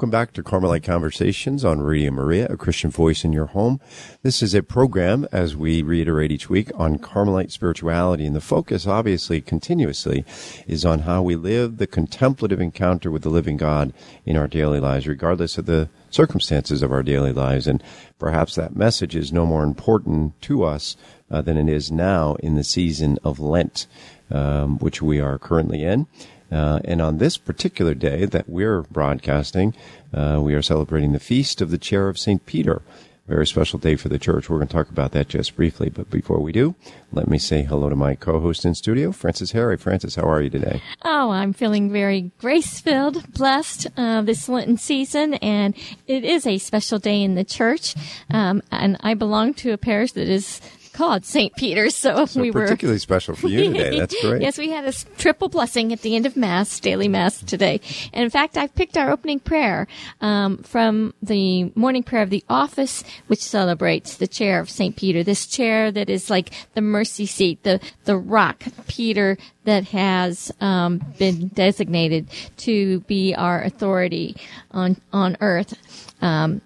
welcome back to Carmelite Conversations on Radio Maria, a Christian voice in your home. This is a program, as we reiterate each week, on Carmelite spirituality, and the focus, obviously, continuously, is on how we live the contemplative encounter with the living God in our daily lives, regardless of the circumstances of our daily lives. And perhaps that message is no more important to us uh, than it is now in the season of Lent, um, which we are currently in. Uh, and on this particular day that we're broadcasting, uh, we are celebrating the feast of the chair of St. Peter. Very special day for the church. We're going to talk about that just briefly. But before we do, let me say hello to my co-host in studio, Frances Harry. Frances, how are you today? Oh, I'm feeling very grace-filled, blessed uh, this Lenten season, and it is a special day in the church. Um, and I belong to a parish that is called St. Peter's. So, so we were particularly special for you today. That's great. yes, we had a triple blessing at the end of Mass, daily Mass today. And in fact, I've picked our opening prayer um, from the morning prayer of the office, which celebrates the chair of St. Peter. This chair that is like the mercy seat, the the rock, Peter that has um, been designated to be our authority on on earth. Um,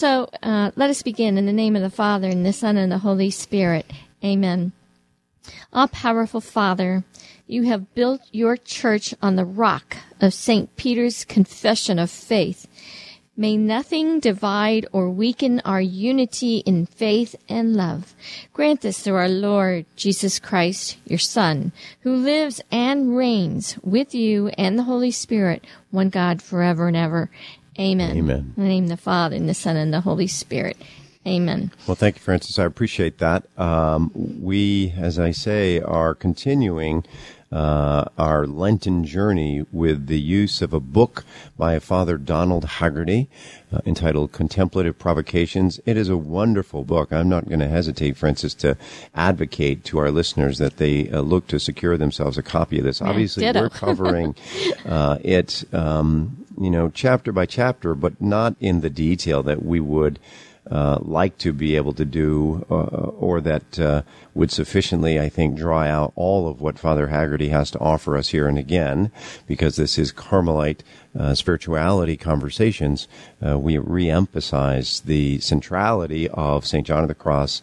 so uh, let us begin in the name of the Father, and the Son, and the Holy Spirit. Amen. All powerful Father, you have built your church on the rock of St. Peter's confession of faith. May nothing divide or weaken our unity in faith and love. Grant this through our Lord Jesus Christ, your Son, who lives and reigns with you and the Holy Spirit, one God forever and ever. Amen. Amen. In the name of the Father, and the Son, and the Holy Spirit. Amen. Well, thank you, Frances. I appreciate that. Um, we, as I say, are continuing uh, our Lenten journey with the use of a book by Father Donald Haggerty uh, entitled Contemplative Provocations. It is a wonderful book. I'm not going to hesitate, Frances, to advocate to our listeners that they uh, look to secure themselves a copy of this. Obviously, ditto. we're covering uh, it, um, you know, chapter by chapter, but not in the detail that we would uh, like to be able to do, uh, or that uh, would sufficiently, I think, draw out all of what Father Haggerty has to offer us here and again, because this is Carmelite uh, spirituality conversations. Uh, we re-emphasize the centrality of Saint John of the Cross,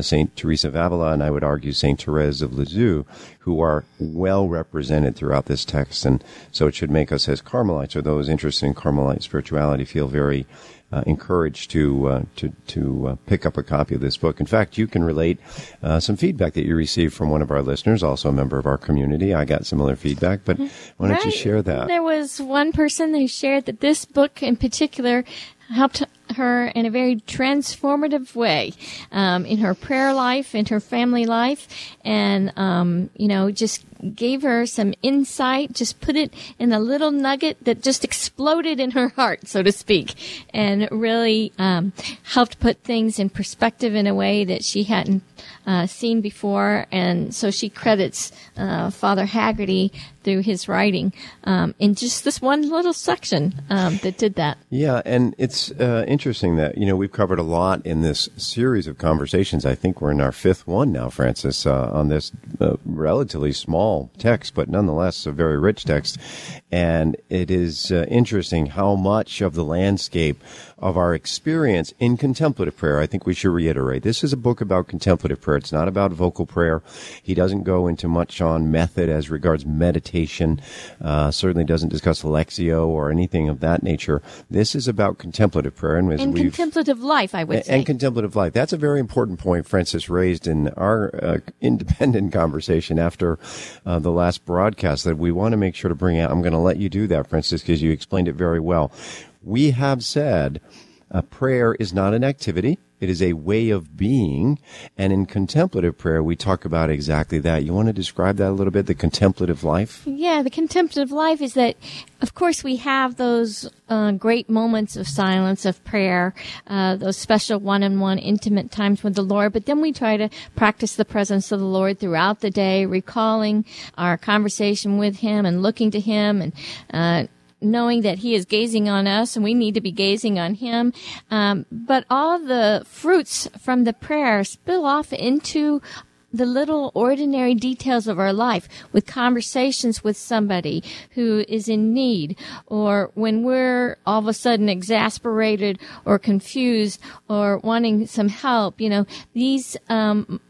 Saint Teresa of Avila, and I would argue Saint Therese of Lisieux, who are well represented throughout this text, and so it should make us as Carmelites or those interested in Carmelite spirituality feel very uh, encouraged to uh, to to uh, pick up a copy of this book. In fact, you can relate uh, some feedback that you received from one of our listeners, also a member of our community. I got similar feedback, but why don't you share that? There was one person who shared that this book in particular helped her in a very transformative way um, in her prayer life, in her family life, and um, you know just gave her some insight. Just put it in a little nugget that just exploded in her heart, so to speak, and really um, helped put things in perspective in a way that she hadn't uh, seen before. And so she credits uh, Father Haggerty through his writing um, in just this one little section um, that did that. Yeah, and it's uh, interesting that you know we've covered a lot in this series of conversations. I think we're in our fifth one now, Frances, uh, on this uh, relatively small text, but nonetheless a very rich text. And it is uh, interesting how much of the landscape of our experience in contemplative prayer. I think we should reiterate this is a book about contemplative prayer. It's not about vocal prayer. He doesn't go into much on method as regards meditation. Uh, certainly doesn't discuss Lectio or anything of that nature. This is about contemplative prayer, and as And contemplative life, I would and, say. and contemplative life. That's a very important point Frances raised in our uh, independent conversation after uh, the last broadcast that we want to make sure to bring out. I'm going to let you do that, Frances, because you explained it very well. We have said uh, prayer is not an activity. It is a way of being. And in contemplative prayer, we talk about exactly that. You want to describe that a little bit, the contemplative life? Yeah, the contemplative life is that, of course, we have those uh, great moments of silence, of prayer, uh, those special one-on-one intimate times with the Lord, but then we try to practice the presence of the Lord throughout the day, recalling our conversation with Him and looking to Him and, uh, knowing that he is gazing on us and we need to be gazing on him. Um, but all the fruits from the prayer spill off into the little ordinary details of our life with conversations with somebody who is in need or when we're all of a sudden exasperated or confused or wanting some help. You know, these, um,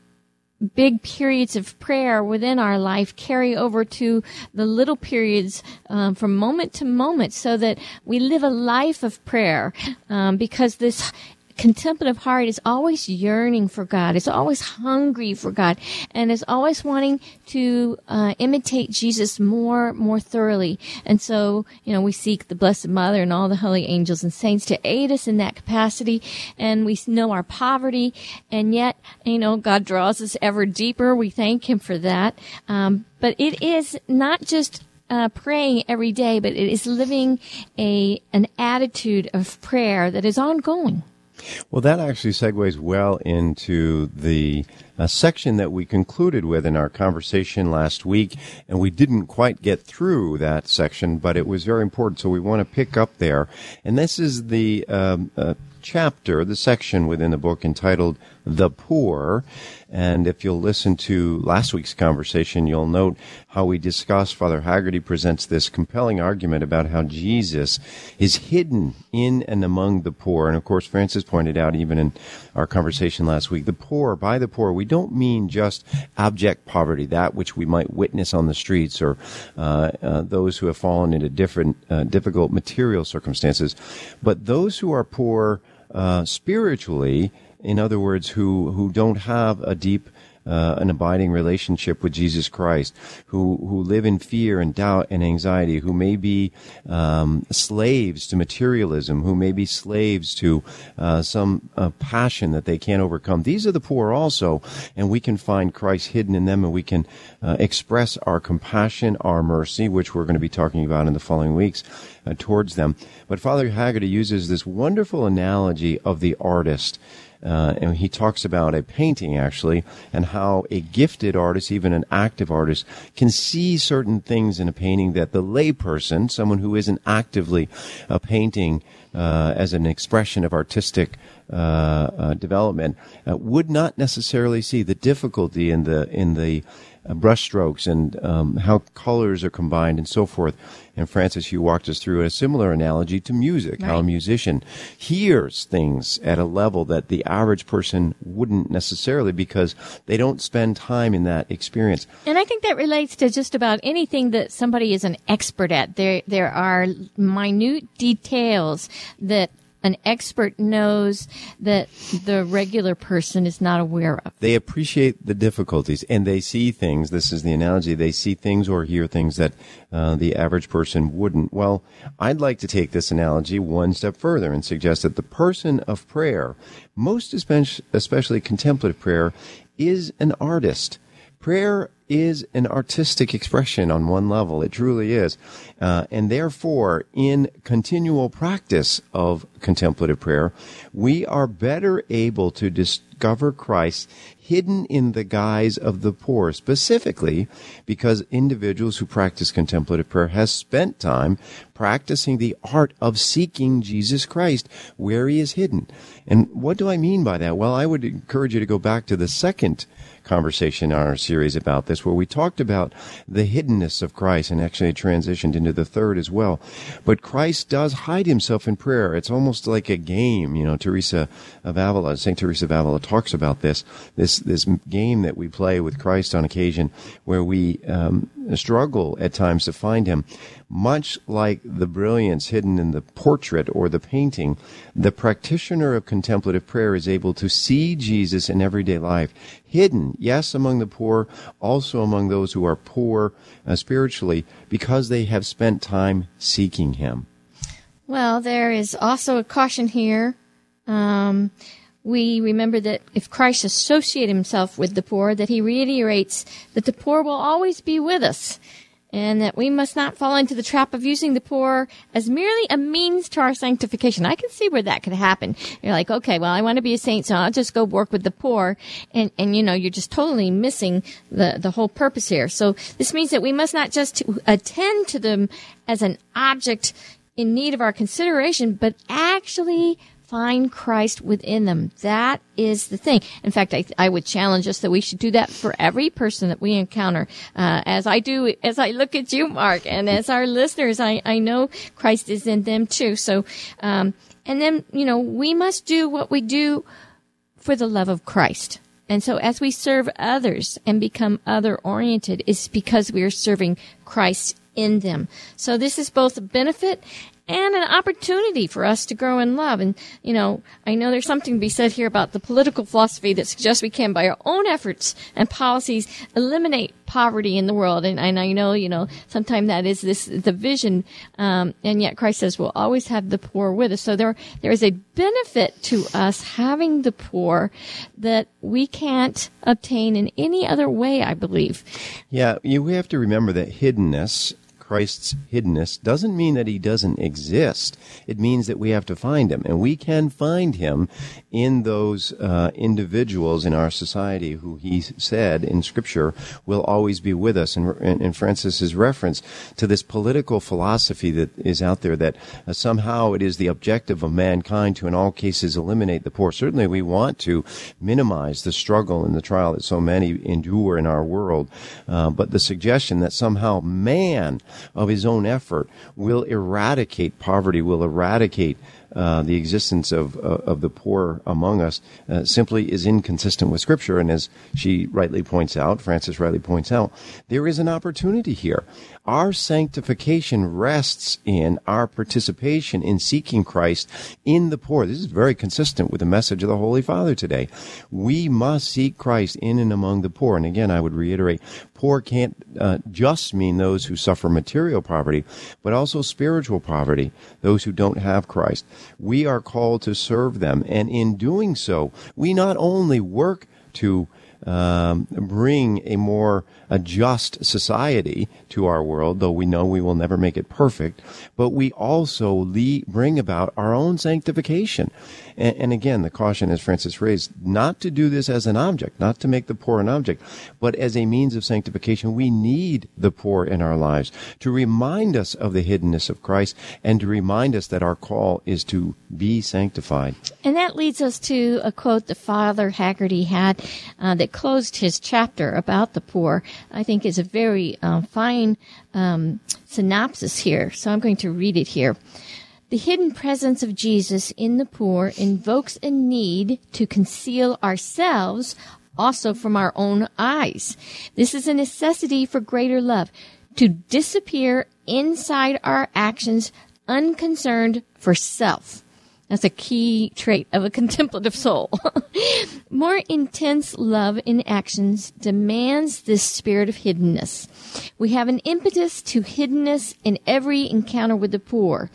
big periods of prayer within our life carry over to the little periods um, from moment to moment so that we live a life of prayer um, because this contemplative heart is always yearning for God, is always hungry for God, and is always wanting to uh, imitate Jesus more, more thoroughly. And so, you know, we seek the Blessed Mother and all the holy angels and saints to aid us in that capacity. And we know our poverty, and yet, you know, God draws us ever deeper. We thank Him for that. Um, but it is not just uh, praying every day, but it is living a an attitude of prayer that is ongoing. Well, that actually segues well into the uh, section that we concluded with in our conversation last week, and we didn't quite get through that section, but it was very important, so we want to pick up there. And this is the um, uh, chapter, the section within the book entitled The Poor. And if you'll listen to last week's conversation, you'll note how we discussed Father Haggerty presents this compelling argument about how Jesus is hidden in and among the poor. And of course, Frances pointed out even in our conversation last week, the poor, by the poor, we don't mean just abject poverty, that which we might witness on the streets or uh, uh, those who have fallen into different uh, difficult material circumstances, but those who are poor uh, spiritually, in other words, who, who don't have a deep uh, an abiding relationship with Jesus Christ, who who live in fear and doubt and anxiety, who may be um, slaves to materialism, who may be slaves to uh, some uh, passion that they can't overcome. These are the poor also, and we can find Christ hidden in them, and we can uh, express our compassion, our mercy, which we're going to be talking about in the following weeks. Uh, towards them. But Father Haggerty uses this wonderful analogy of the artist uh, and he talks about a painting actually, and how a gifted artist, even an active artist, can see certain things in a painting that the layperson, someone who isn't actively uh, painting uh, as an expression of artistic development, uh, would not necessarily see the difficulty in the in the uh, brushstrokes and um, how colors are combined and so forth. And Frances, you walked us through a similar analogy to music, right. how a musician hears things at a level that the average person wouldn't necessarily because they don't spend time in that experience. And I think that relates to just about anything that somebody is an expert at. There, there are minute details that an expert knows that the regular person is not aware of. They appreciate the difficulties and they see things. This is the analogy. They see things or hear things that uh, the average person wouldn't. Well, I'd like to take this analogy one step further and suggest that the person of prayer, most especially contemplative prayer, is an artist. Prayer is an artistic expression on one level. It truly is. Uh, and therefore, in continual practice of contemplative prayer, we are better able to discover Christ hidden in the guise of the poor, specifically because individuals who practice contemplative prayer has spent time practicing the art of seeking Jesus Christ where he is hidden. And what do I mean by that? Well, I would encourage you to go back to the second conversation in our series about this, where we talked about the hiddenness of Christ and actually transitioned into the third as well. But Christ does hide himself in prayer. It's almost like a game, you know, Teresa of Avila, St. Teresa of Avila talks about this, this, this game that we play with Christ on occasion where we um, struggle at times to find him. Much like the brilliance hidden in the portrait or the painting, the practitioner of contemplative prayer is able to see Jesus in everyday life, hidden, yes, among the poor, also among those who are poor uh, spiritually, because they have spent time seeking him. Well, there is also a caution here. Um, we remember that if Christ associated himself with the poor, that he reiterates that the poor will always be with us and that we must not fall into the trap of using the poor as merely a means to our sanctification. I can see where that could happen. You're like, okay, well, I want to be a saint, so I'll just go work with the poor. And, and, you know, you're just totally missing the, the whole purpose here. So this means that we must not just attend to them as an object in need of our consideration, but actually find Christ within them. That is the thing. In fact, I, I would challenge us that we should do that for every person that we encounter. Uh, as I do, as I look at you, Mark, and as our listeners, I, I know Christ is in them too. So, um, and then, you know, we must do what we do for the love of Christ. And so as we serve others and become other oriented, it's because we are serving Christ in them. So this is both a benefit and an opportunity for us to grow in love. And, you know, I know there's something to be said here about the political philosophy that suggests we can, by our own efforts and policies, eliminate poverty in the world. And, and I know, you know, sometimes that is this, the vision. Um, and yet Christ says we'll always have the poor with us. So there, there is a benefit to us having the poor that we can't obtain in any other way, I believe. Yeah, you have to remember that hiddenness Christ's hiddenness doesn't mean that he doesn't exist. It means that we have to find him. And we can find him in those uh, individuals in our society who he said in Scripture will always be with us. And, and, and Frances's reference to this political philosophy that is out there that uh, somehow it is the objective of mankind to, in all cases, eliminate the poor. Certainly, we want to minimize the struggle and the trial that so many endure in our world. Uh, but the suggestion that somehow man of his own effort will eradicate poverty, will eradicate uh, the existence of uh, of the poor among us uh, simply is inconsistent with Scripture. And as she rightly points out, Frances rightly points out, there is an opportunity here. Our sanctification rests in our participation in seeking Christ in the poor. This is very consistent with the message of the Holy Father today. We must seek Christ in and among the poor. And again, I would reiterate, poor can't uh, just mean those who suffer material poverty, but also spiritual poverty, those who don't have Christ. We are called to serve them. And in doing so, we not only work to um, bring a more a just society to our world, though we know we will never make it perfect, but we also lead, bring about our own sanctification. And, and, again, the caution, as Frances raised, not to do this as an object, not to make the poor an object, but as a means of sanctification. We need the poor in our lives to remind us of the hiddenness of Christ and to remind us that our call is to be sanctified. And that leads us to a quote that Father Haggerty had uh, that closed his chapter about the poor. I think is a very uh, fine um, synopsis here. So I'm going to read it here. The hidden presence of Jesus in the poor invokes a need to conceal ourselves also from our own eyes. This is a necessity for greater love, to disappear inside our actions unconcerned for self. That's a key trait of a contemplative soul. More intense love in actions demands this spirit of hiddenness. We have an impetus to hiddenness in every encounter with the poor.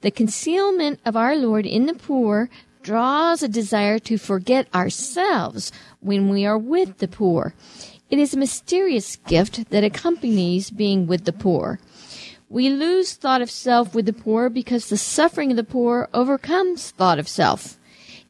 The concealment of our Lord in the poor draws a desire to forget ourselves when we are with the poor. It is a mysterious gift that accompanies being with the poor. We lose thought of self with the poor because the suffering of the poor overcomes thought of self.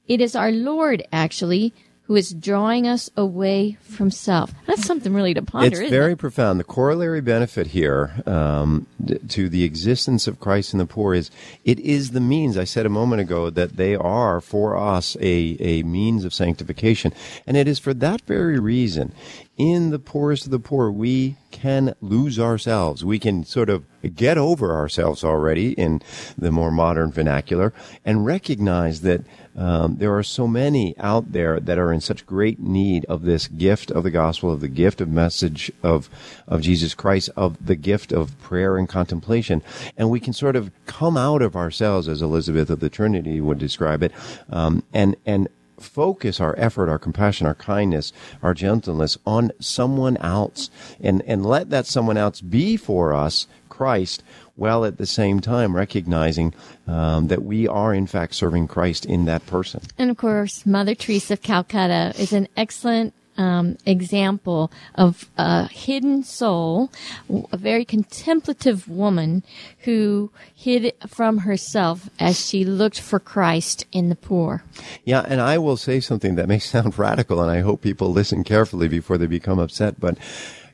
It is our Lord, actually, who is drawing us away from self. That's something really to ponder. It's very it? profound. The corollary benefit here um, to the existence of Christ in the poor is it is the means. I said a moment ago that they are for us a a means of sanctification, and it is for that very reason in the poorest of the poor, we can lose ourselves. We can sort of get over ourselves already in the more modern vernacular and recognize that um, there are so many out there that are in such great need of this gift of the gospel, of the gift of message of of Jesus Christ, of the gift of prayer and contemplation, and we can sort of come out of ourselves, as Elizabeth of the Trinity would describe it, um, and and focus our effort, our compassion, our kindness, our gentleness on someone else and, and let that someone else be for us Christ while at the same time recognizing um, that we are in fact serving Christ in that person. And of course, Mother Teresa of Calcutta is an excellent um, example of a hidden soul, a very contemplative woman who hid from herself as she looked for Christ in the poor. Yeah, and I will say something that may sound radical, and I hope people listen carefully before they become upset, but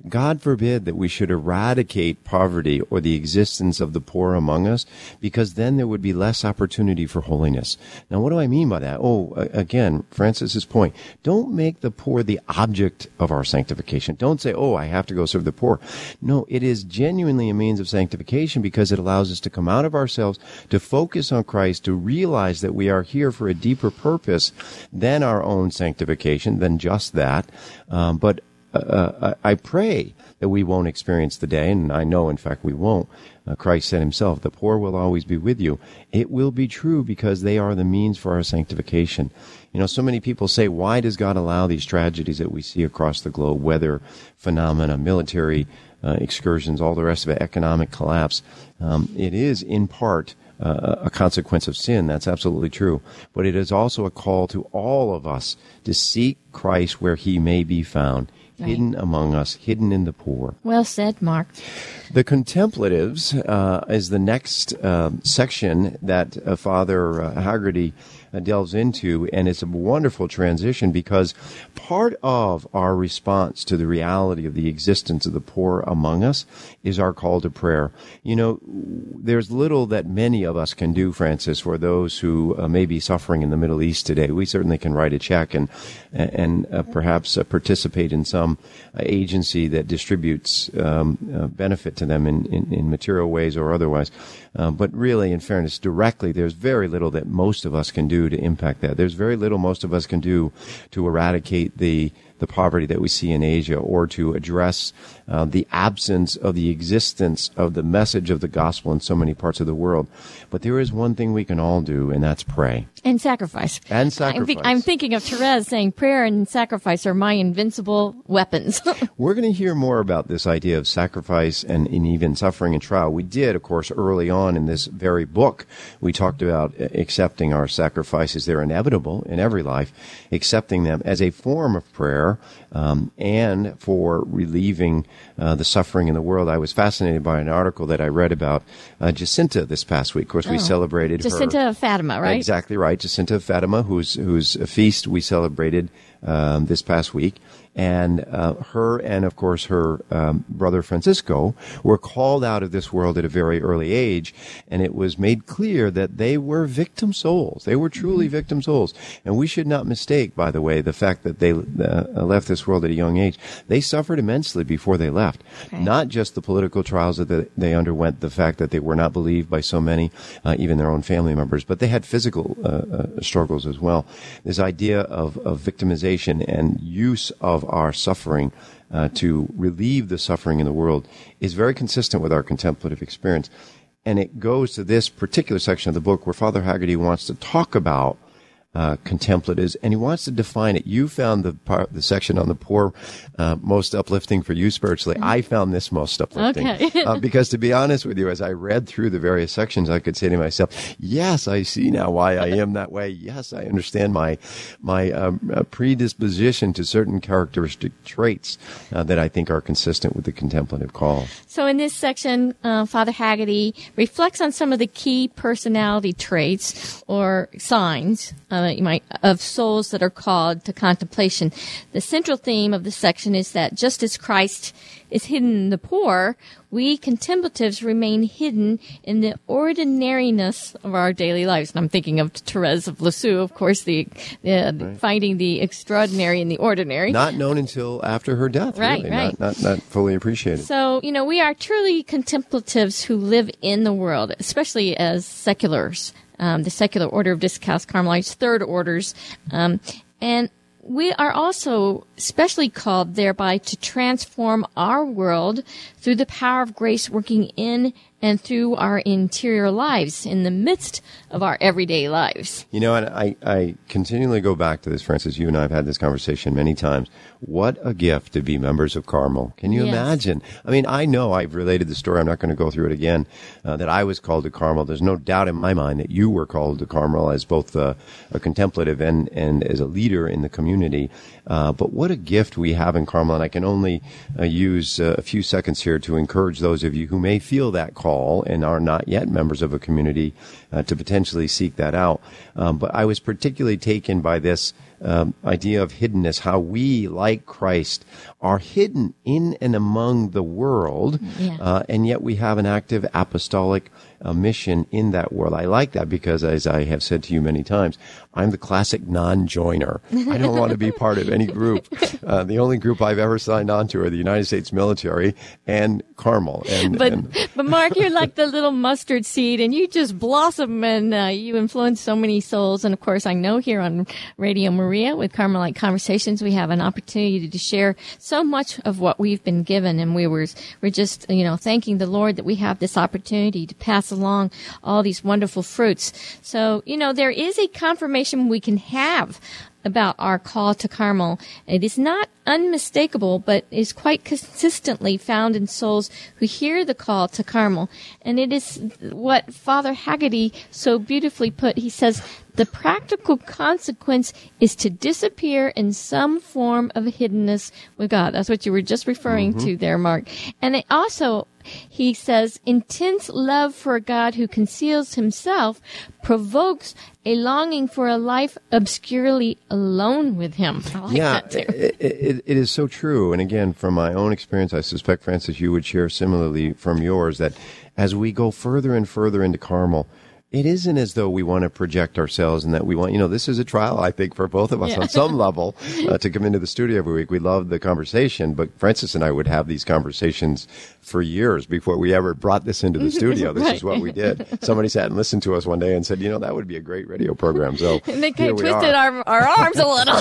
God forbid that we should eradicate poverty or the existence of the poor among us, because then there would be less opportunity for holiness. Now, what do I mean by that? Oh, again, Frances's point. Don't make the poor the object of our sanctification. Don't say, oh, I have to go serve the poor. No, it is genuinely a means of sanctification because it allows us to come out of ourselves, to focus on Christ, to realize that we are here for a deeper purpose than our own sanctification, than just that. Um, but uh, I pray that we won't experience the day, and I know, in fact, we won't. Uh, Christ said himself, the poor will always be with you. It will be true because they are the means for our sanctification. You know, so many people say, why does God allow these tragedies that we see across the globe, weather phenomena, military uh, excursions, all the rest of it, economic collapse? Um, it is in part uh, a consequence of sin. That's absolutely true. But it is also a call to all of us to seek Christ where he may be found. Right. Hidden among us, hidden in the poor. Well said, Mark. The contemplatives uh, is the next uh, section that uh, Father uh, Haggerty delves into, and it's a wonderful transition because part of our response to the reality of the existence of the poor among us is our call to prayer. You know, there's little that many of us can do, Frances, for those who uh, may be suffering in the Middle East today. We certainly can write a check and and uh, perhaps uh, participate in some uh, agency that distributes um, uh, benefit to them in, in, in, material ways or otherwise. but really, in fairness, directly, there's very little that most of us can do to impact that. There's very little most of us can do to eradicate the the poverty that we see in Asia or to address uh, the absence of the existence of the message of the gospel in so many parts of the world. But there is one thing we can all do, and that's pray. And sacrifice. And sacrifice. I'm, I'm thinking of Therese saying prayer and sacrifice are my invincible weapons. We're going to hear more about this idea of sacrifice and, and even suffering and trial. We did, of course, early on in this very book, we talked about accepting our sacrifices. They're inevitable in every life, accepting them as a form of prayer um, and for relieving uh, the suffering in the world. I was fascinated by an article that I read about uh, Jacinta this past week. Of course, oh. we celebrated Jacinta her, of Fatima, right? Exactly right, Jacinta of Fatima, whose whose feast we celebrated um, this past week and uh, her and of course her um, brother Francisco were called out of this world at a very early age, and it was made clear that they were victim souls. They were truly mm-hmm. victim souls, and we should not mistake, by the way, the fact that they uh, left this world at a young age. They suffered immensely before they left, okay. not just the political trials that they underwent, the fact that they were not believed by so many, uh, even their own family members, but they had physical uh, uh, struggles as well. This idea of, of victimization and use of our suffering uh, to relieve the suffering in the world is very consistent with our contemplative experience. And it goes to this particular section of the book where Father Haggerty wants to talk about uh, contemplatives, and he wants to define it. You found the part, the section on the poor uh, most uplifting for you spiritually. I found this most uplifting okay. uh, because, to be honest with you, as I read through the various sections, I could say to myself, "Yes, I see now why I am that way. Yes, I understand my my um, uh, predisposition to certain characteristic traits uh, that I think are consistent with the contemplative call." So, in this section, uh, Father Haggerty reflects on some of the key personality traits or signs uh, you might, of souls that are called to contemplation. The central theme of the section is that just as Christ is hidden in the poor, we contemplatives remain hidden in the ordinariness of our daily lives. And I'm thinking of Therese of Lisieux, of course, the, right. finding the extraordinary in the ordinary. Not known until after her death, right? Really. Right, not, not, not fully appreciated. So you know, we are truly contemplatives who live in the world, especially as seculars um, the secular order of Discalced Carmelites, third orders, um, and we are also specially called thereby to transform our world through the power of grace working in and through our interior lives in the midst of our everyday lives. You know, and I, I continually go back to this, Frances. You and I have had this conversation many times. What a gift to be members of Carmel. Can you yes. imagine? I mean, I know I've related the story. I'm not going to go through it again. Uh, that I was called to Carmel. There's no doubt in my mind that you were called to Carmel as both a, a contemplative and, and as a leader in the community. Uh, but what a gift we have in Carmel. And I can only uh, use uh, a few seconds here to encourage those of you who may feel that call and are not yet members of a community uh, to potentially seek that out. Um, but I was particularly taken by this um, idea of hiddenness, how we, like Christ, are hidden in and among the world, Yeah. uh, and yet we have an active apostolic uh, mission in that world. I like that because, as I have said to you many times, I'm the classic non-joiner. I don't want to be part of any group. Uh, the only group I've ever signed on to are the United States military and Carmel. And, But and but Mark, you're like the little mustard seed, and you just blossom, and uh, you influence so many souls. And of course, I know here on Radio Maria with Carmelite Conversations, we have an opportunity to share so much of what we've been given, and we were we're just you know thanking the Lord that we have this opportunity to pass along all these wonderful fruits. So you know there is a confirmation we can have about our call to Carmel. It is not unmistakable, but is quite consistently found in souls who hear the call to Carmel. And it is what Father Haggerty so beautifully put. He says, the practical consequence is to disappear in some form of hiddenness with God. That's what you were just referring mm-hmm. to there, Mark. And it also, he says, intense love for a God who conceals himself provokes a longing for a life obscurely alone with him. I like yeah, that too. it, it, it is so true. And again, from my own experience, I suspect, Frances, you would share similarly from yours that as we go further and further into Carmel, it isn't as though we want to project ourselves and that we want, you know, this is a trial, I think, for both of us Yeah. on some level uh, to come into the studio every week. We love the conversation, but Frances and I would have these conversations for years before we ever brought this into the studio. This Right. is what we did. Somebody sat and listened to us one day and said, you know, that would be a great radio program. So And they kind of twisted our, our arms a little.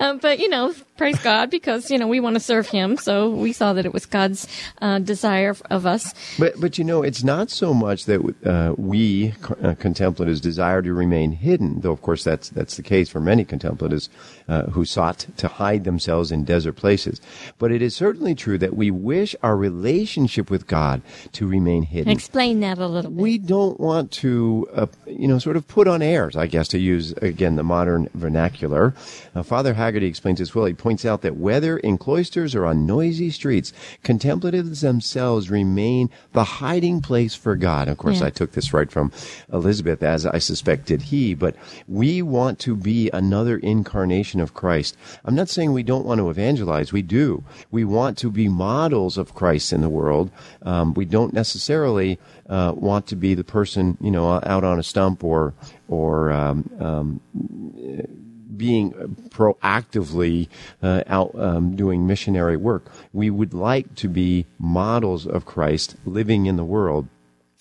um, but, you know, praise God because, you know, we want to serve Him. So we saw that it was God's uh, desire of us. But but you know, it's not so much that uh, we Uh, contemplatives desire to remain hidden, though of course that's that's the case for many contemplatives uh, who sought to hide themselves in desert places. But it is certainly true that we wish our relationship with God to remain hidden. Explain that a little bit. We don't want to, uh, you know, sort of put on airs, I guess, to use again the modern vernacular. Uh, Father Haggerty explains this well. He points out that whether in cloisters or on noisy streets, contemplatives themselves remain the hiding place for God. Of course, Yeah. I took this right from Elizabeth, as I suspected he. But we want to be another incarnation of Christ. I'm not saying we don't want to evangelize. We do. We want to be models of Christ in the world. Um, we don't necessarily uh, want to be the person, you know, out on a stump or or um, um, being proactively uh, out um, doing missionary work. We would like to be models of Christ living in the world,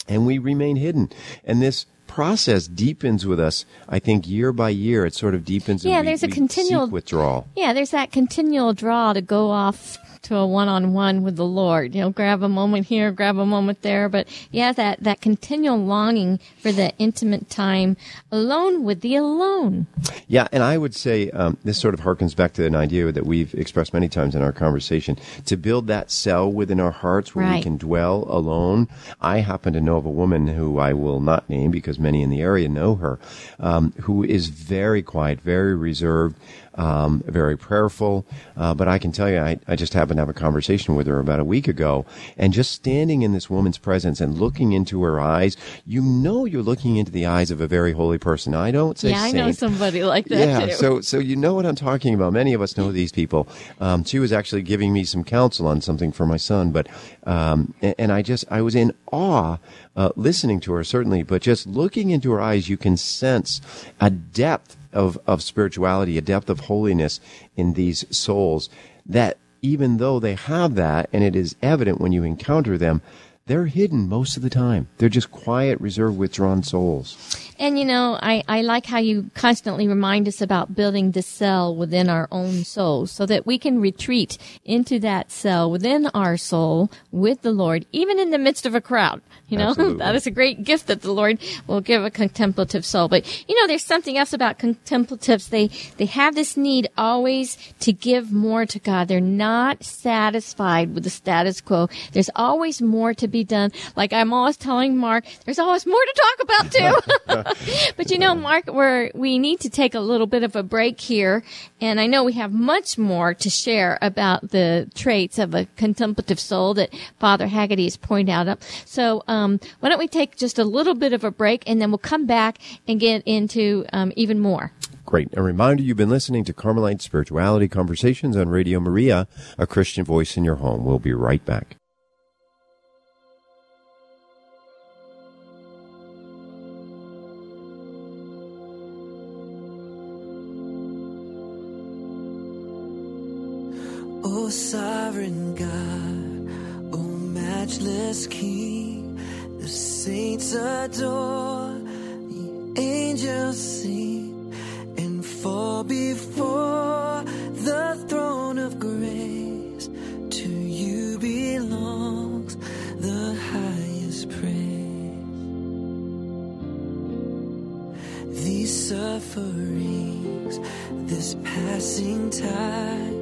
and we remain hidden. And this process deepens with us. I think year by year, it sort of deepens. and Yeah, we- there's a continual- withdrawal. Yeah, there's that continual draw to go off to a one-on-one with the Lord. You know, grab a moment here, grab a moment there, but yeah, that that continual longing for the intimate time alone with the alone. Yeah, and I would say um, this sort of harkens back to an idea that we've expressed many times in our conversation to build that cell within our hearts where we can dwell alone. I happen to know of a woman who I will not name because many in the area know her, um, who is very quiet, very reserved. Um, very prayerful, uh, but I can tell you, I, I just happened to have a conversation with her about a week ago, and just standing in this woman's presence and looking into her eyes, you know you're looking into the eyes of a very holy person. I don't say yeah, I know somebody like that Yeah, too. so so you know what I'm talking about. Many of us know these people. Um, she was actually giving me some counsel on something for my son, but um, and, and I just I was in awe uh, listening to her certainly, but just looking into her eyes, you can sense a depth of of spirituality, a depth of holiness in these souls that even though they have that, and it is evident when you encounter them. They're hidden most of the time. They're just quiet, reserved, withdrawn souls. And you know, I, I like how you constantly remind us about building the cell within our own soul so that we can retreat into that cell within our soul with the Lord, even in the midst of a crowd. You know, Absolutely. that is a great gift that the Lord will give a contemplative soul. But you know, there's something else about contemplatives. They, they have this need always to give more to God. They're not satisfied with the status quo. There's always more to be done. Like I'm always telling Mark, there's always more to talk about too. but you know, Mark, we're, we need to take a little bit of a break here. And I know we have much more to share about the traits of a contemplative soul that Father Haggerty has pointed out. So, um, why don't we take just a little bit of a break and then we'll come back and get into, um, even more. Great. A reminder you've been listening to Carmelite Spirituality Conversations on Radio Maria, a Christian voice in your home. We'll be right back. Matchless King, the saints adore, the angels sing and fall before the throne of grace. To you belongs the highest praise. These sufferings, this passing time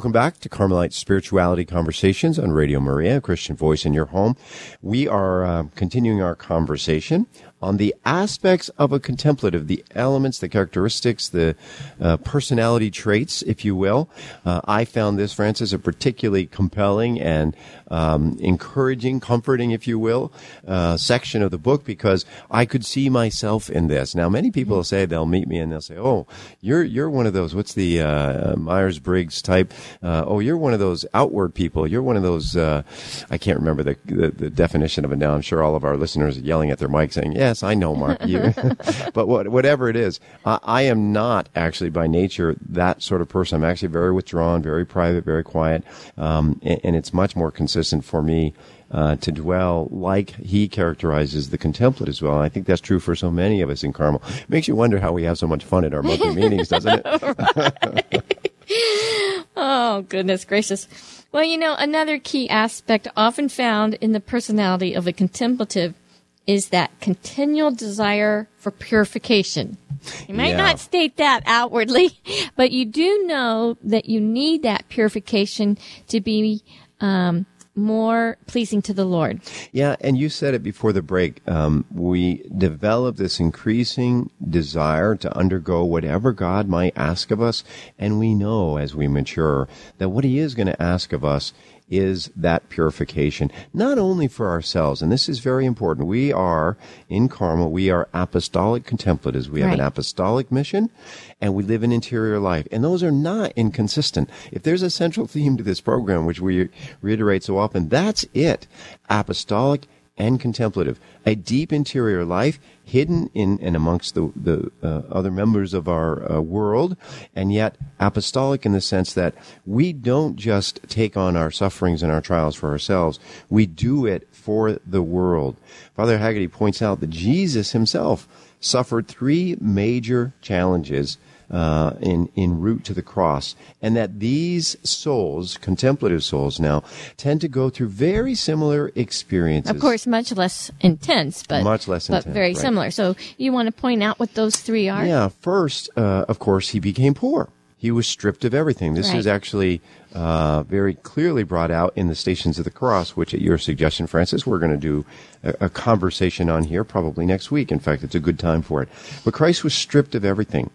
welcome back to Carmelite Spirituality Conversations on Radio Maria, Christian voice in your home. We are uh, continuing our conversation on the aspects of a contemplative, the elements, the characteristics, the uh, personality traits, if you will. Uh, I found this, Frances, a particularly compelling and um, encouraging, comforting, if you will, uh, section of the book because I could see myself in this. Now, many people say they'll meet me and they'll say, "Oh, you're you're one of those. What's the uh, Myers Briggs type Uh, oh, you're one of those outward people. You're one of those. Uh, I can't remember the, the, the definition of it now. I'm sure all of our listeners are yelling at their mic saying, "Yes, I know, Mark." You. but what, whatever it is, I, I am not actually by nature that sort of person. I'm actually very withdrawn, very private, very quiet, um, and, and it's much more consistent for me uh, to dwell like he characterizes the contemplative as well. And I think that's true for so many of us in Carmel. Makes you wonder how we have so much fun at our monthly meetings, doesn't it? Oh, goodness gracious. Well, you know, another key aspect often found in the personality of a contemplative is that continual desire for purification. You might Yeah. not state that outwardly, but you do know that you need that purification to be um, more pleasing to the Lord. Yeah, and you said it before the break. Um, we develop this increasing desire to undergo whatever God might ask of us, and we know as we mature that what He is going to ask of us is that purification, not only for ourselves, and this is very important. We are in Carmel, we are apostolic contemplatives. We have an apostolic mission, and we live an interior life, and those are not inconsistent. If there's a central theme to this program, which we reiterate so often, that's it: apostolic and contemplative, a deep interior life hidden in and amongst the the uh, other members of our uh, world, and yet apostolic in the sense that we don't just take on our sufferings and our trials for ourselves; we do it for the world. Father Haggerty points out that Jesus himself suffered three major challenges uh, in in route to the cross, and that these souls, contemplative souls, now tend to go through very similar experiences. Of course, much less intense, but Much less but intense, very right. similar. So you want to point out what those three are? Yeah, first, uh, of course, he became poor. He was stripped of everything. This Right. is actually uh, very clearly brought out in the Stations of the Cross, which, at your suggestion, Frances, we're going to do a, a conversation on here probably next week. In fact, it's a good time for it. But Christ was stripped of everything.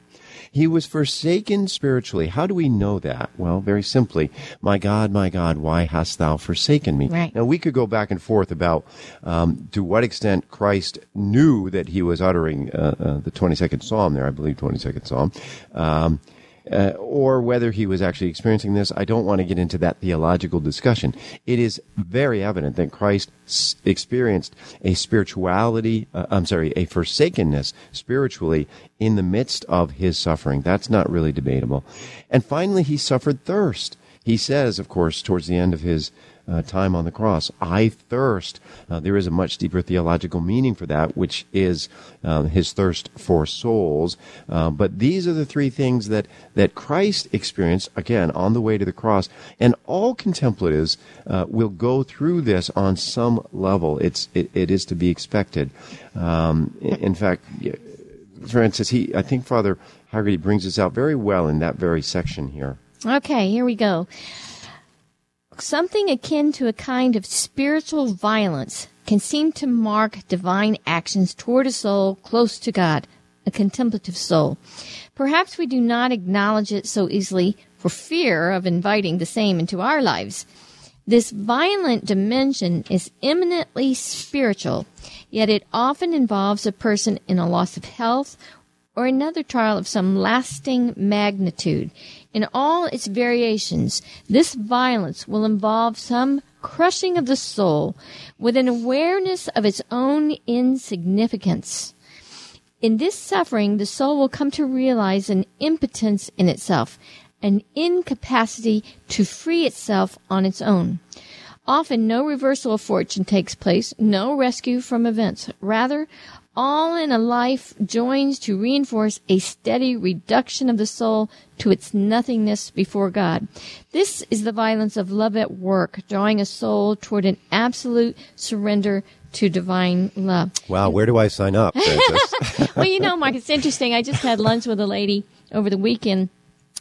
He was forsaken spiritually. How do we know that? Well, very simply, my God, my God, why hast thou forsaken me? Right. Now, we could go back and forth about um, to what extent Christ knew that he was uttering uh, uh, the 22nd Psalm there, I believe, 22nd Psalm. Um, uh, or whether he was actually experiencing this, I don't want to get into that theological discussion. It is very evident that Christ s- experienced a spirituality, uh, I'm sorry, a forsakenness spiritually in the midst of his suffering. That's not really debatable. And finally, he suffered thirst. He says, of course, towards the end of his uh, time on the cross, I thirst. Uh, there is a much deeper theological meaning for that, which is uh, his thirst for souls. Uh, but these are the three things that, that Christ experienced, again, on the way to the cross. And all contemplatives uh, will go through this on some level. It's, it, it is to be expected. Um, in, in fact, Frances, he, I think Father Haggerty brings this out very well in that very section here. Okay, here we go. Something akin to a kind of spiritual violence can seem to mark divine actions toward a soul close to God, a contemplative soul. Perhaps we do not acknowledge it so easily for fear of inviting the same into our lives. This violent dimension is eminently spiritual, yet it often involves a person in a loss of health or another trial of some lasting magnitude. In all its variations, this violence will involve some crushing of the soul with an awareness of its own insignificance. In this suffering, the soul will come to realize an impotence in itself, an incapacity to free itself on its own. Often no reversal of fortune takes place, no rescue from events. Rather, all in a life joins to reinforce a steady reduction of the soul to its nothingness before God. This is the violence of love at work, drawing a soul toward an absolute surrender to divine love. Wow, where do I sign up, well, you know, Mark, it's interesting. I just had lunch with a lady over the weekend,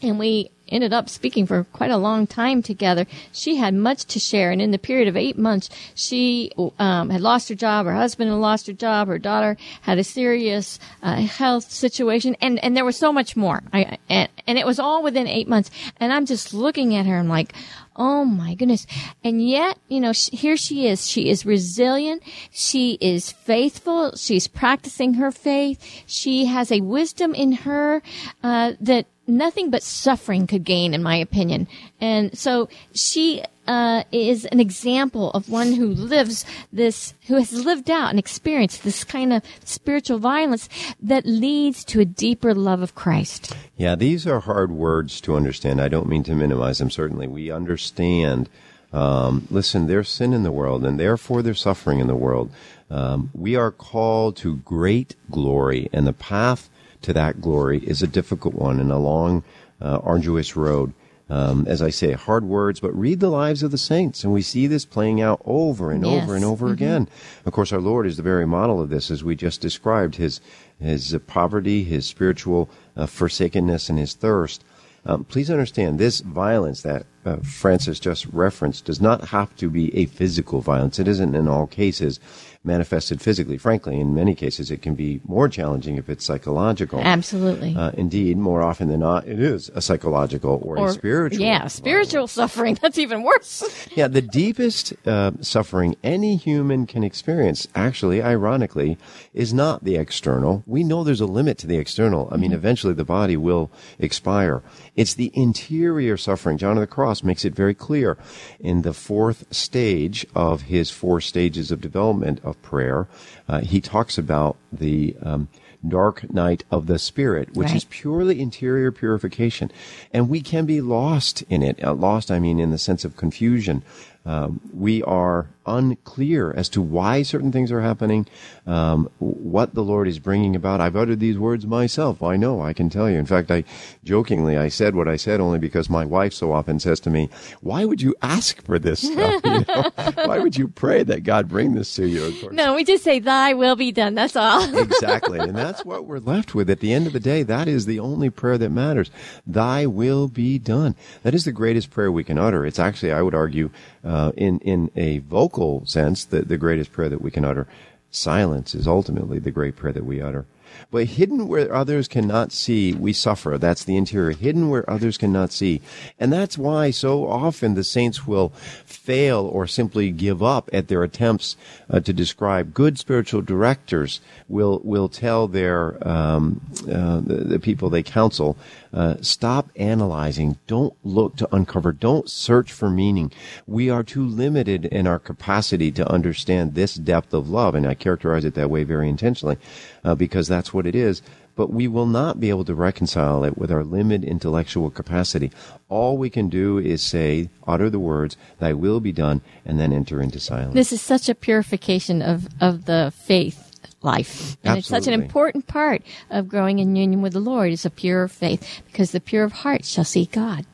and we ended up speaking for quite a long time together. She had much to share, and in the period of eight months, she um, had lost her job. Her husband had lost her job. Her daughter had a serious uh, health situation, and and there was so much more. I and, and it was all within eight months. And I'm just looking at her. I'm like. Oh my goodness. And yet, you know, here she is. She is resilient. She is faithful. She's practicing her faith. She has a wisdom in her, uh, that, nothing but suffering could gain, in my opinion. And so she uh, is an example of one who lives this, who has lived out and experienced this kind of spiritual violence that leads to a deeper love of Christ. Yeah, these are hard words to understand. I don't mean to minimize them, certainly. We understand. Um, listen, there's sin in the world, and therefore there's suffering in the world. Um, we are called to great glory, and the path to that glory is a difficult one and a long, uh, arduous road. Um, as I say, hard words, but read the lives of the saints, and we see this playing out over and Yes. over and over Mhm. again. Of course, our Lord is the very model of this, as we just described his his uh, poverty, his spiritual uh, forsakenness, and his thirst. Um, please understand this violence that uh, Frances just referenced does not have to be a physical violence. It isn't in all cases manifested physically. Frankly, in many cases, it can be more challenging if it's psychological. Absolutely. Uh, indeed, more often than not, it is a psychological or, a spiritual. Yeah, spiritual suffering. That's even worse. Yeah, the deepest uh, suffering any human can experience, actually, ironically, is not the external. We know there's a limit to the external. I mean, eventually the body will expire. It's the interior suffering. John of the Cross makes it very clear in the fourth stage of his four stages of development of prayer. Uh, he talks about the um, dark night of the spirit, which Right. is purely interior purification. And we can be lost in it. Uh, lost, I mean, in the sense of confusion. Um, we are unclear as to why certain things are happening, um, what the Lord is bringing about. I've uttered these words myself. I know, I can tell you. In fact, I jokingly, I said what I said only because my wife so often says to me, why would you ask for this stuff? You know? why would you pray that God bring this to you? No, we just say, Thy will be done. That's all. exactly. And that's what we're left with. At the end of the day, that is the only prayer that matters. Thy will be done. That is the greatest prayer we can utter. It's actually, I would argue, uh, in, in a vocal sense, the, the greatest prayer that we can utter. Silence is ultimately the great prayer that we utter. But hidden where others cannot see, we suffer. That's the interior. Hidden where others cannot see. And that's why so often the saints will fail or simply give up at their attempts uh, to describe. Good spiritual directors will, will tell their, um, uh, the, the people they counsel, uh, stop analyzing. Don't look to uncover. Don't search for meaning. We are too limited in our capacity to understand this depth of love. And I characterize it that way very intentionally, uh, because that's what it is. But we will not be able to reconcile it with our limited intellectual capacity. All we can do is say, utter the words, thy will be done, and then enter into silence. This is such a purification of, of the faith life. And it's such an important part of growing in union with the Lord is a pure faith because the pure of heart shall see God.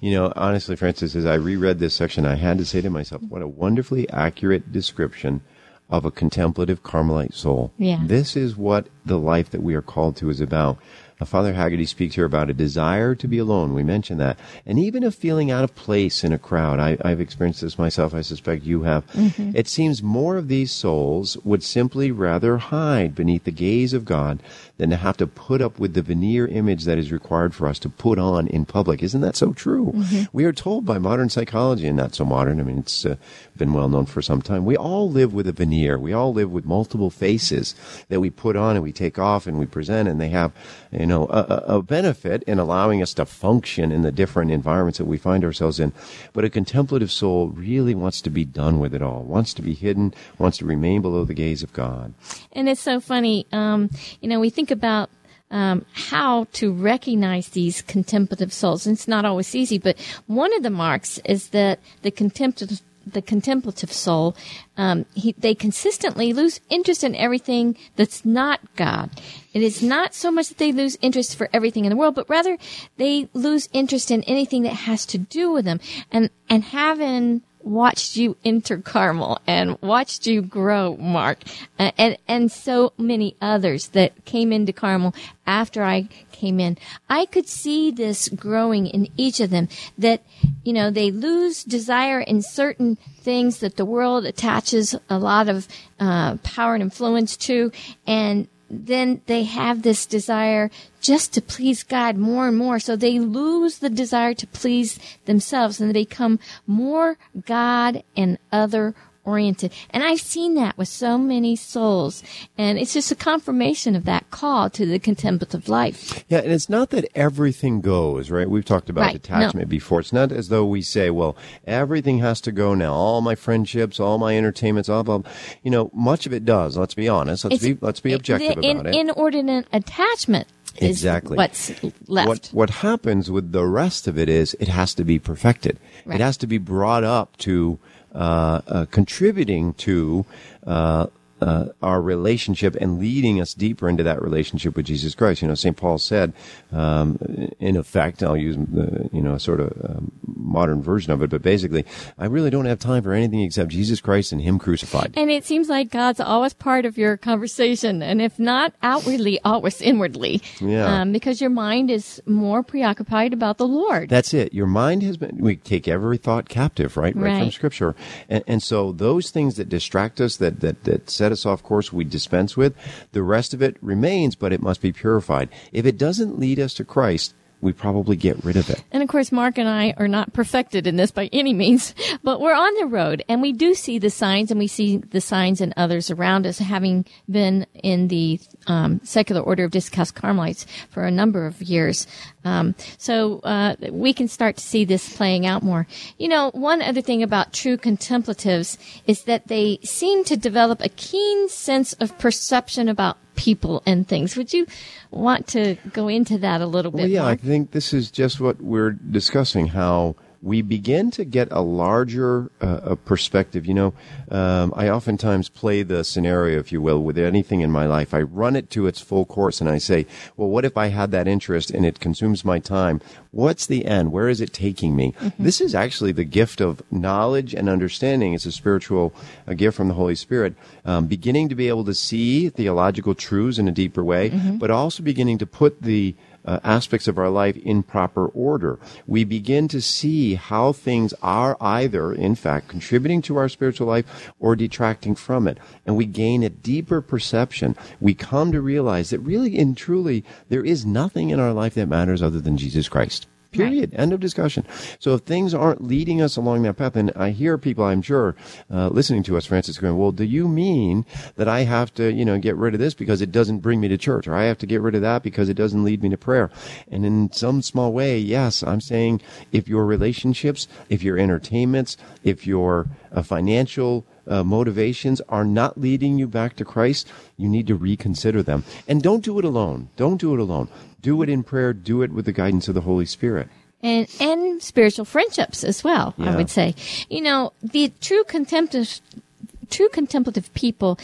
You know, honestly, Frances, as I reread this section, I had to say to myself, what a wonderfully accurate description of a contemplative Carmelite soul. Yeah. This is what the life that we are called to is about. Father Haggerty speaks here about a desire to be alone. We mentioned that. And even a feeling out of place in a crowd. I, I've experienced this myself. I suspect you have. It seems more of these souls would simply rather hide beneath the gaze of God than to have to put up with the veneer image that is required for us to put on in public. Isn't that so true? We are told by modern psychology, and not so modern, I mean, it's uh, been well known for some time, we all live with a veneer. We all live with multiple faces that we put on and we take off and we present, and they have, you know, a, a benefit in allowing us to function in the different environments that we find ourselves in. But a contemplative soul really wants to be done with it all, wants to be hidden, wants to remain below the gaze of God. And it's so funny. Um, you know, we think about um, how to recognize these contemplative souls. And it's not always easy, but one of the marks is that the contemplative the contemplative soul, um, he, they consistently lose interest in everything that's not God. It is not so much that they lose interest for everything in the world, but rather they lose interest in anything that has to do with them. And and having watched you enter Carmel and watched you grow, Mark, and and so many others that came into Carmel after I came in. I could see this growing in each of them. That you know they lose desire in certain things that the world attaches a lot of uh, power and influence to, and then they have this desire just to please God more and more. So they lose the desire to please themselves and they become more God and other oriented. And I've seen that with so many souls. And it's just a confirmation of that call to the contemplative life. Yeah, and it's not that everything goes, right? We've talked about Right, detachment no. before. It's not as though we say, well, everything has to go now. All my friendships, all my entertainments, all blah, blah. You know, much of it does. Let's be honest. Let's It's- be let's be objective the in- about it. Inordinate attachment is Exactly. what's left. What what happens with the rest of it is it has to be perfected. Right. It has to be brought up to Uh, uh, contributing to uh, uh, uh, our relationship and leading us deeper into that relationship with Jesus Christ. You know, St. Paul said, um, in effect, I'll use the, you know a sort of um, modern version of it, but basically, I really don't have time for anything except Jesus Christ and Him crucified. And it seems like God's always part of your conversation, and if not outwardly, always inwardly. Yeah. Um, because your mind is more preoccupied about the Lord. That's it. Your mind has been, we take every thought captive, right? Right, from scripture. And, and so those things that distract us, that, that, that set us off course, we dispense with. The rest of it remains, but it must be purified. If it doesn't lead us to Christ, we probably get rid of it. And of course, Mark and I are not perfected in this by any means, but we're on the road and we do see the signs and we see the signs in others around us, having been in the um, secular order of Discalced Carmelites for a number of years. Um, so uh, we can start to see this playing out more. You know, one other thing about true contemplatives is that they seem to develop a keen sense of perception about people and things. Would you want to go into that a little bit? Well, yeah? I think this is just what we're discussing how we begin to get a larger uh, perspective. You know, um, I oftentimes play the scenario, if you will, with anything in my life. I run it to its full course and I say, well, what if I had that interest and it consumes my time? What's the end? Where is it taking me? This is actually the gift of knowledge and understanding. It's a spiritual a gift from the Holy Spirit, um, beginning to be able to see theological truths in a deeper way, but also beginning to put the uh, aspects of our life in proper order. We begin to see how things are either, in fact, contributing to our spiritual life or detracting from it. And we gain a deeper perception. We come to realize that really and truly there is nothing in our life that matters other than Jesus Christ. Period. End of discussion. So if things aren't leading us along that path, and I hear people, I'm sure, uh, listening to us, Frances, going, well, do you mean that I have to, you know, get rid of this because it doesn't bring me to church, or I have to get rid of that because it doesn't lead me to prayer? And in some small way, yes, I'm saying if your relationships, if your entertainments, if your uh, financial uh, motivations are not leading you back to Christ, you need to reconsider them. And don't do it alone. Don't do it alone. Do it in prayer. Do it with the guidance of the Holy Spirit. and and spiritual friendships as well. I would say, you know, the true contemplative, true contemplative people,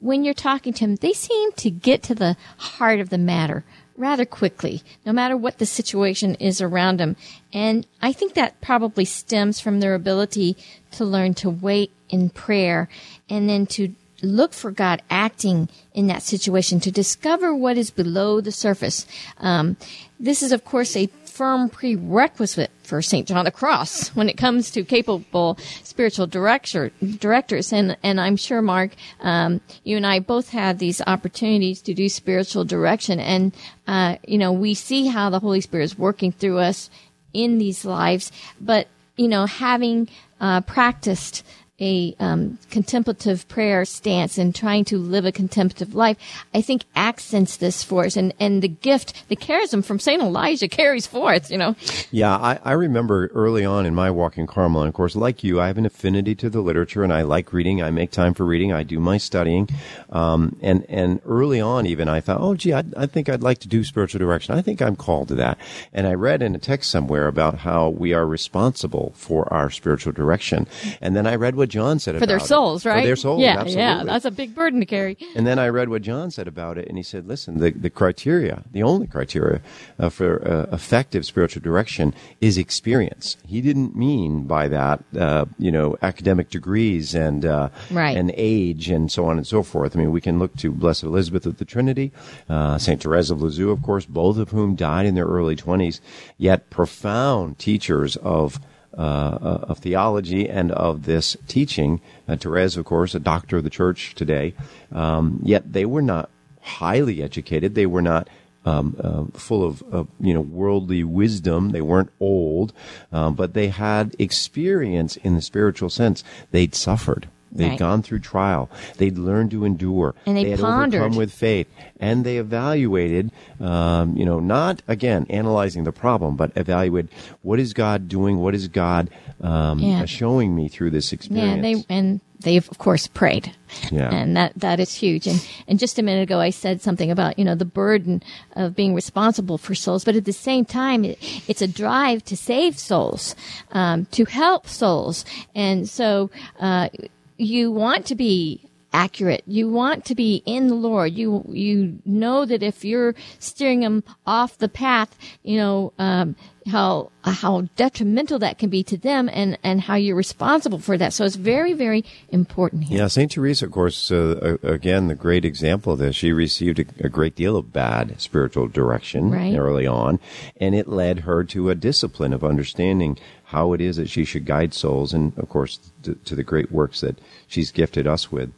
when you're talking to them, they seem to get to the heart of the matter rather quickly, no matter what the situation is around them. And I think that probably stems from their ability to learn to wait in prayer and then to look for God acting in that situation to discover what is below the surface. Um, this is, of course, a firm prerequisite for St. John the Cross when it comes to capable spiritual director, directors. And, and I'm sure, Mark, um, you and I both had these opportunities to do spiritual direction. And, uh, you know, we see how the Holy Spirit is working through us in these lives. But, you know, having uh, practiced a um, contemplative prayer stance and trying to live a contemplative life, I think accents this for us. And, and the gift, the charism from St. Elijah carries forth, you know. Yeah, I, I remember early on in my walk in Carmel, and of course, like you, I have an affinity to the literature, and I like reading. I make time for reading. I do my studying, um, and and early on, even I thought, oh, gee, I, I think I'd like to do spiritual direction. I think I'm called to that. And I read in a text somewhere about how we are responsible for our spiritual direction, and then I read what John said For their it. souls, right? For their souls, Yeah, absolutely. yeah. That's a big burden to carry. And then I read what John said about it, and he said, "Listen, the, the criteria, the only criteria uh, for uh, effective spiritual direction is experience." He didn't mean by that, uh, you know, academic degrees and uh, Right. and age and so on and so forth. I mean, we can look to Blessed Elizabeth of the Trinity, uh, Saint Therese of Lisieux, of course, both of whom died in their early twenties, yet profound teachers of uh, of theology and of this teaching. Uh, Therese, of course, a doctor of the church today, um, yet they were not highly educated. They were not um, uh, full of, of you know worldly wisdom. They weren't old, um, but they had experience in the spiritual sense. They'd suffered. They'd Right. gone through trial. They'd learned to endure. And they had pondered. overcome with faith, and they evaluated. Um, you know, not again analyzing the problem, but evaluate what is God doing? What is God um, Yeah. showing me through this Yeah, experience? they and they've of course prayed. Yeah. And that that is huge. And and just a minute ago I said something about, you know, the burden of being responsible for souls, but at the same time it, it's a drive to save souls, um, to help souls. And so uh, you want to be accurate. You want to be in the Lord. You you know that if you're steering them off the path, you know um, how how detrimental that can be to them, and and how you're responsible for that. So it's very very important here. Yeah, Saint Teresa, of course, uh, uh, again, the great example of this. She received a, a great deal of bad spiritual direction Right. early on, and it led her to a discipline of understanding how it is that she should guide souls, and of course, to, to the great works that she's gifted us with.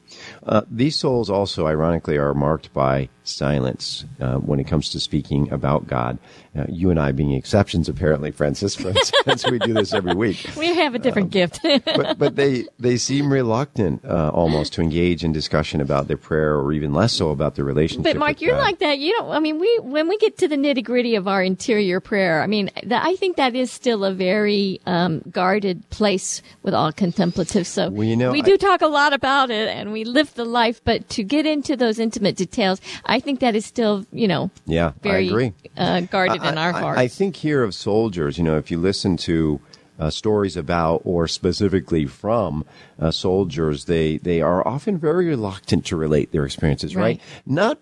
Uh, these souls also, ironically, are marked by silence uh, when it comes to speaking about God. Uh, you and I being exceptions, apparently, Frances, instance, we do this every week We have a different gift. but but they they seem reluctant uh, almost to engage in discussion about their prayer, or even less so about their relationship. But Mark, you're God. like that. You don't. I mean, we when we get to the nitty gritty of our interior prayer, I mean, that, I think that is still a very um, guarded place with all contemplatives. So Well, you know, we I- do talk a lot about it, and we live the life. But to get into those intimate details, I think that is still, you know, yeah, very I agree. Uh, guarded in our I- hearts. I think here of soldiers, you know, if you listen to uh, stories about or specifically from uh, soldiers, they they are often very reluctant to relate their experiences, right? Right. Not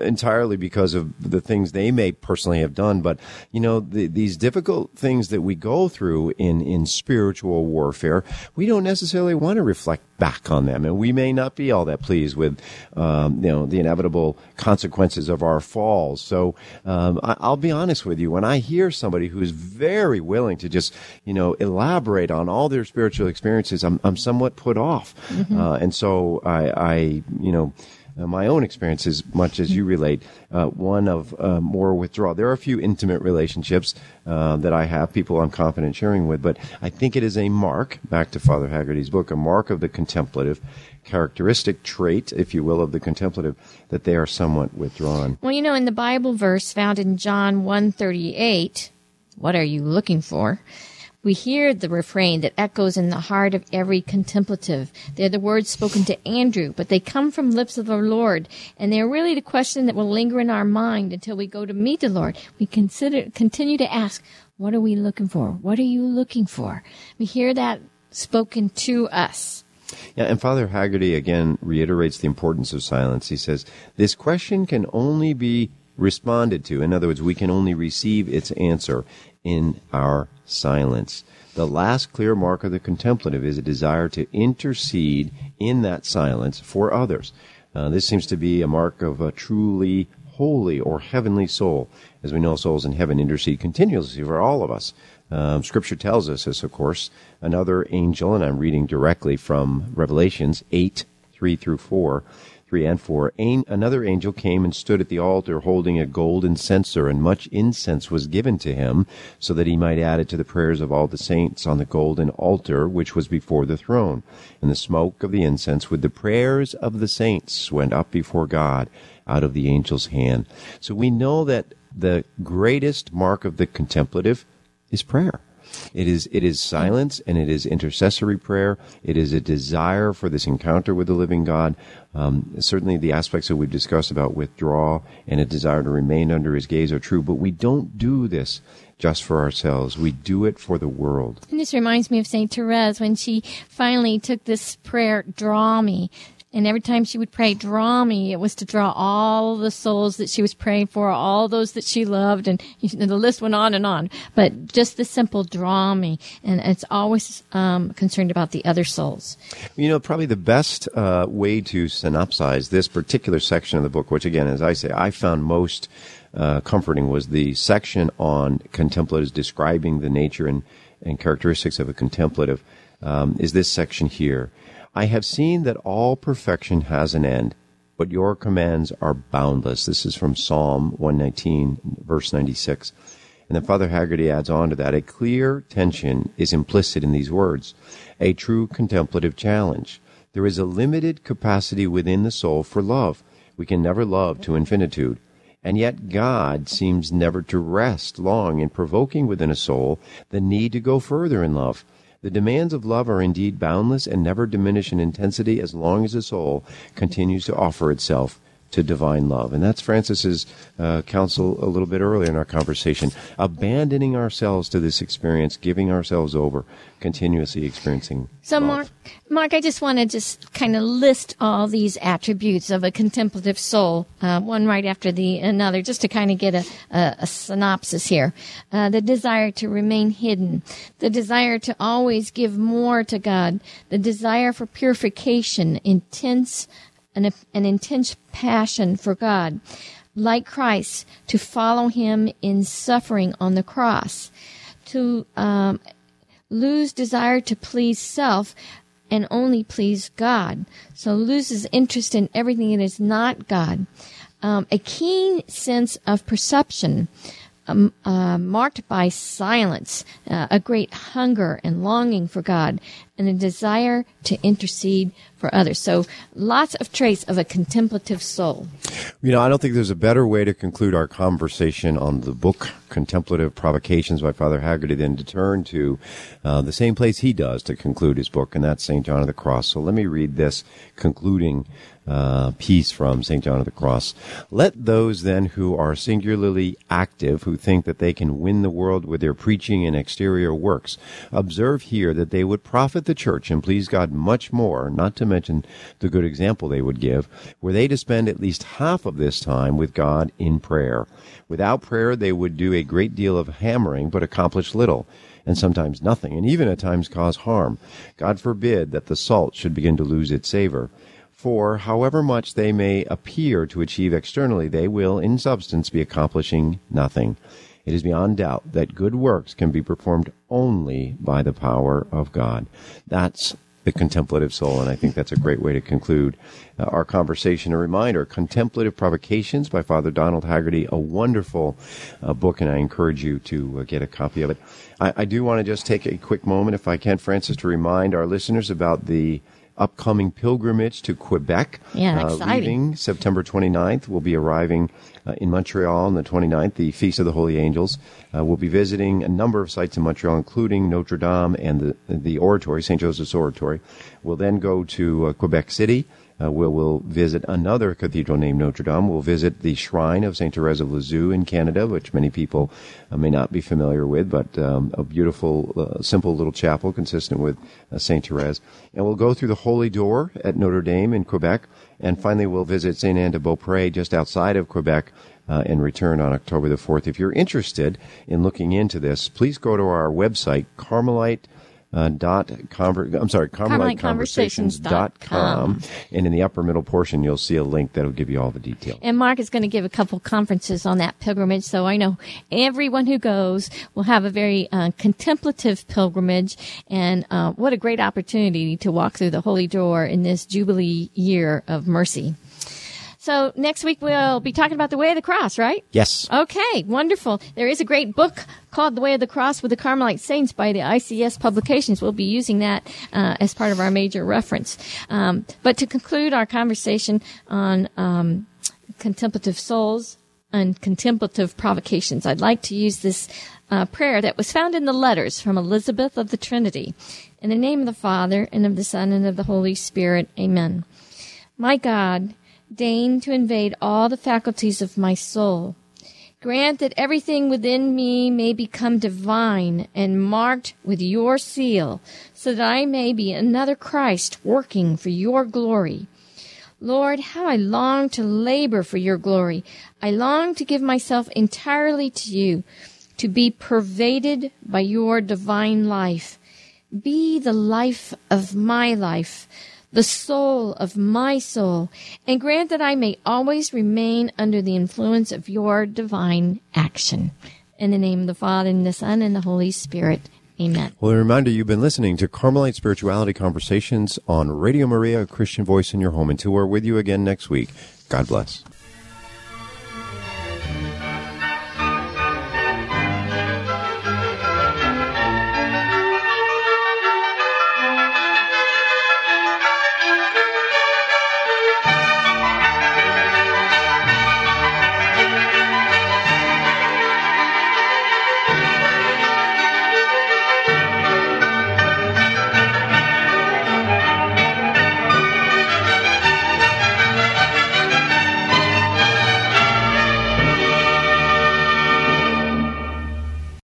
entirely because of the things they may personally have done, but you know the, these difficult things that we go through in in spiritual warfare, we don't necessarily want to reflect back on them, and we may not be all that pleased with um, you know the inevitable consequences of our falls. So um, I, I'll be honest with you, when I hear somebody who's very willing to just you know elaborate on all their spiritual experiences, I'm I'm somewhat put off, uh, and so I, I you know uh, my own experiences, much as you relate, uh, one of uh, more withdrawal. There are a few intimate relationships uh, that I have, people I'm confident sharing with, but I think it is a mark, back to Father Haggerty's book, a mark of the contemplative, characteristic trait, if you will, of the contemplative, that they are somewhat withdrawn. Well, you know, in the Bible verse found in John 138, what are you looking for? We hear the refrain that echoes in the heart of every contemplative. They're the words spoken to Andrew, but they come from lips of our Lord, and they're really the question that will linger in our mind until we go to meet the Lord. We consider, continue to ask, what are we looking for? What are you looking for? We hear that spoken to us. Yeah, and Father Haggerty again reiterates the importance of silence. He says, This question can only be responded to. In other words, we can only receive its answer in our silence. The last clear mark of the contemplative is a desire to intercede in that silence for others. Uh, this seems to be a mark of a truly holy or heavenly soul. As we know, souls in heaven intercede continuously for all of us. Um, scripture tells us this, of course. Another angel, and I'm reading directly from Revelations 8, 3 through 4, 3 and 4. An- another angel came and stood at the altar holding a golden censer, and much incense was given to him, so that he might add it to the prayers of all the saints on the golden altar which was before the throne. And the smoke of the incense with the prayers of the saints went up before God out of the angel's hand. So we know that the greatest mark of the contemplative is prayer. It is it is silence and it is intercessory prayer. It is a desire for this encounter with the living God. Um, certainly, the aspects that we've discussed about withdrawal and a desire to remain under His gaze are true. But we don't do this just for ourselves. We do it for the world. And this reminds me of Saint Therese when she finally took this prayer, "Draw me." And every time she would pray, draw me, it was to draw all the souls that she was praying for, all those that she loved, and the list went on and on. But just the simple draw me, and it's always um, concerned about the other souls. You know, probably the best uh, way to synopsize this particular section of the book, which again, as I say, I found most uh, comforting, was the section on contemplatives describing the nature and, and characteristics of a contemplative, um, is this section here. I have seen that all perfection has an end, but your commands are boundless. This is from Psalm 119, verse 96. And then Father Haggerty adds on to that a clear tension is implicit in these words, a true contemplative challenge. There is a limited capacity within the soul for love. We can never love to infinitude. And yet God seems never to rest long in provoking within a soul the need to go further in love. The demands of love are indeed boundless and never diminish in intensity as long as the soul continues to offer itself to divine love. And that's Frances's uh, counsel a little bit earlier in our conversation. Abandoning ourselves to this experience, giving ourselves over, continuously experiencing. So, love. Mark, Mark, I just want to just kind of list all these attributes of a contemplative soul, uh, one right after the another, just to kind of get a, a, a synopsis here. Uh, the desire to remain hidden, the desire to always give more to God, the desire for purification, intense an, an intense passion for God, like Christ, to follow Him in suffering on the cross, to um, lose desire to please self and only please God. So loses interest in everything that is not God. Um, a keen sense of perception. Um, uh, marked by silence, uh, a great hunger and longing for God, and a desire to intercede for others. So lots of traits of a contemplative soul. You know, I don't think there's a better way to conclude our conversation on the book Contemplative Provocations by Father Haggerty than to turn to uh, the same place he does to conclude his book, and that's St. John of the Cross. So let me read this concluding uh, piece from St. John of the Cross. Let those then who are singularly active, who think that they can win the world with their preaching and exterior works, observe here that they would profit the church and please God much more, not to mention the good example they would give, were they to spend at least half of this time with God in prayer. Without prayer, they would do a great deal of hammering, but accomplish little and sometimes nothing, and even at times cause harm. God forbid that the salt should begin to lose its savor. For however much they may appear to achieve externally, they will, in substance, be accomplishing nothing. It is beyond doubt that good works can be performed only by the power of God. That's the contemplative soul, and I think that's a great way to conclude uh, our conversation. A reminder, Contemplative Provocations by Father Donald Haggerty, a wonderful uh, book, and I encourage you to uh, get a copy of it. I, I do want to just take a quick moment, if I can, Frances, to remind our listeners about the upcoming pilgrimage to Quebec. Yeah, uh, exciting. Leaving September 29th. We'll be arriving uh, in Montreal on the 29th, the Feast of the Holy Angels. Uh, we'll be visiting a number of sites in Montreal, including Notre Dame and the, the Oratory, St. Joseph's Oratory. We'll then go to uh, Quebec City. Uh, we'll, visit another cathedral named Notre Dame. We'll visit the shrine of St. Therese of Lisieux in Canada, which many people uh, may not be familiar with, but um, a beautiful, uh, simple little chapel consistent with uh, St. Therese. And we'll go through the Holy Door at Notre Dame in Quebec. And finally, we'll visit St. Anne de Beaupré just outside of Quebec uh, and return on October the 4th. If you're interested in looking into this, please go to our website, Carmelite uh, dot conver- I'm sorry, CarmeliteConversations.com. And in the upper middle portion, you'll see a link that'll give you all the details. And Mark is going to give a couple conferences on that pilgrimage. So I know everyone who goes will have a very uh, contemplative pilgrimage. And uh, what a great opportunity to walk through the Holy Door in this Jubilee year of mercy. So next week we'll be talking about the way of the cross, right? Yes. Okay, wonderful. There is a great book called The Way of the Cross with the Carmelite Saints by the ICS Publications. We'll be using that uh, as part of our major reference. Um, but to conclude our conversation on um, contemplative souls and contemplative provocations, I'd like to use this uh, prayer that was found in the letters from Elizabeth of the Trinity. In the name of the Father, and of the Son, and of the Holy Spirit, amen. My God, deign to invade all the faculties of my soul. Grant that everything within me may become divine and marked with your seal, so that I may be another Christ working for your glory. Lord, how I long to labor for your glory. I long to give myself entirely to you, to be pervaded by your divine life. Be the life of my life, the soul of my soul, and grant that I may always remain under the influence of your divine action. In the name of the Father, and the Son, and the Holy Spirit. Amen. Well, a reminder you've been listening to Carmelite Spirituality Conversations on Radio Maria, a Christian voice in your home. Until we're with you again next week, God bless.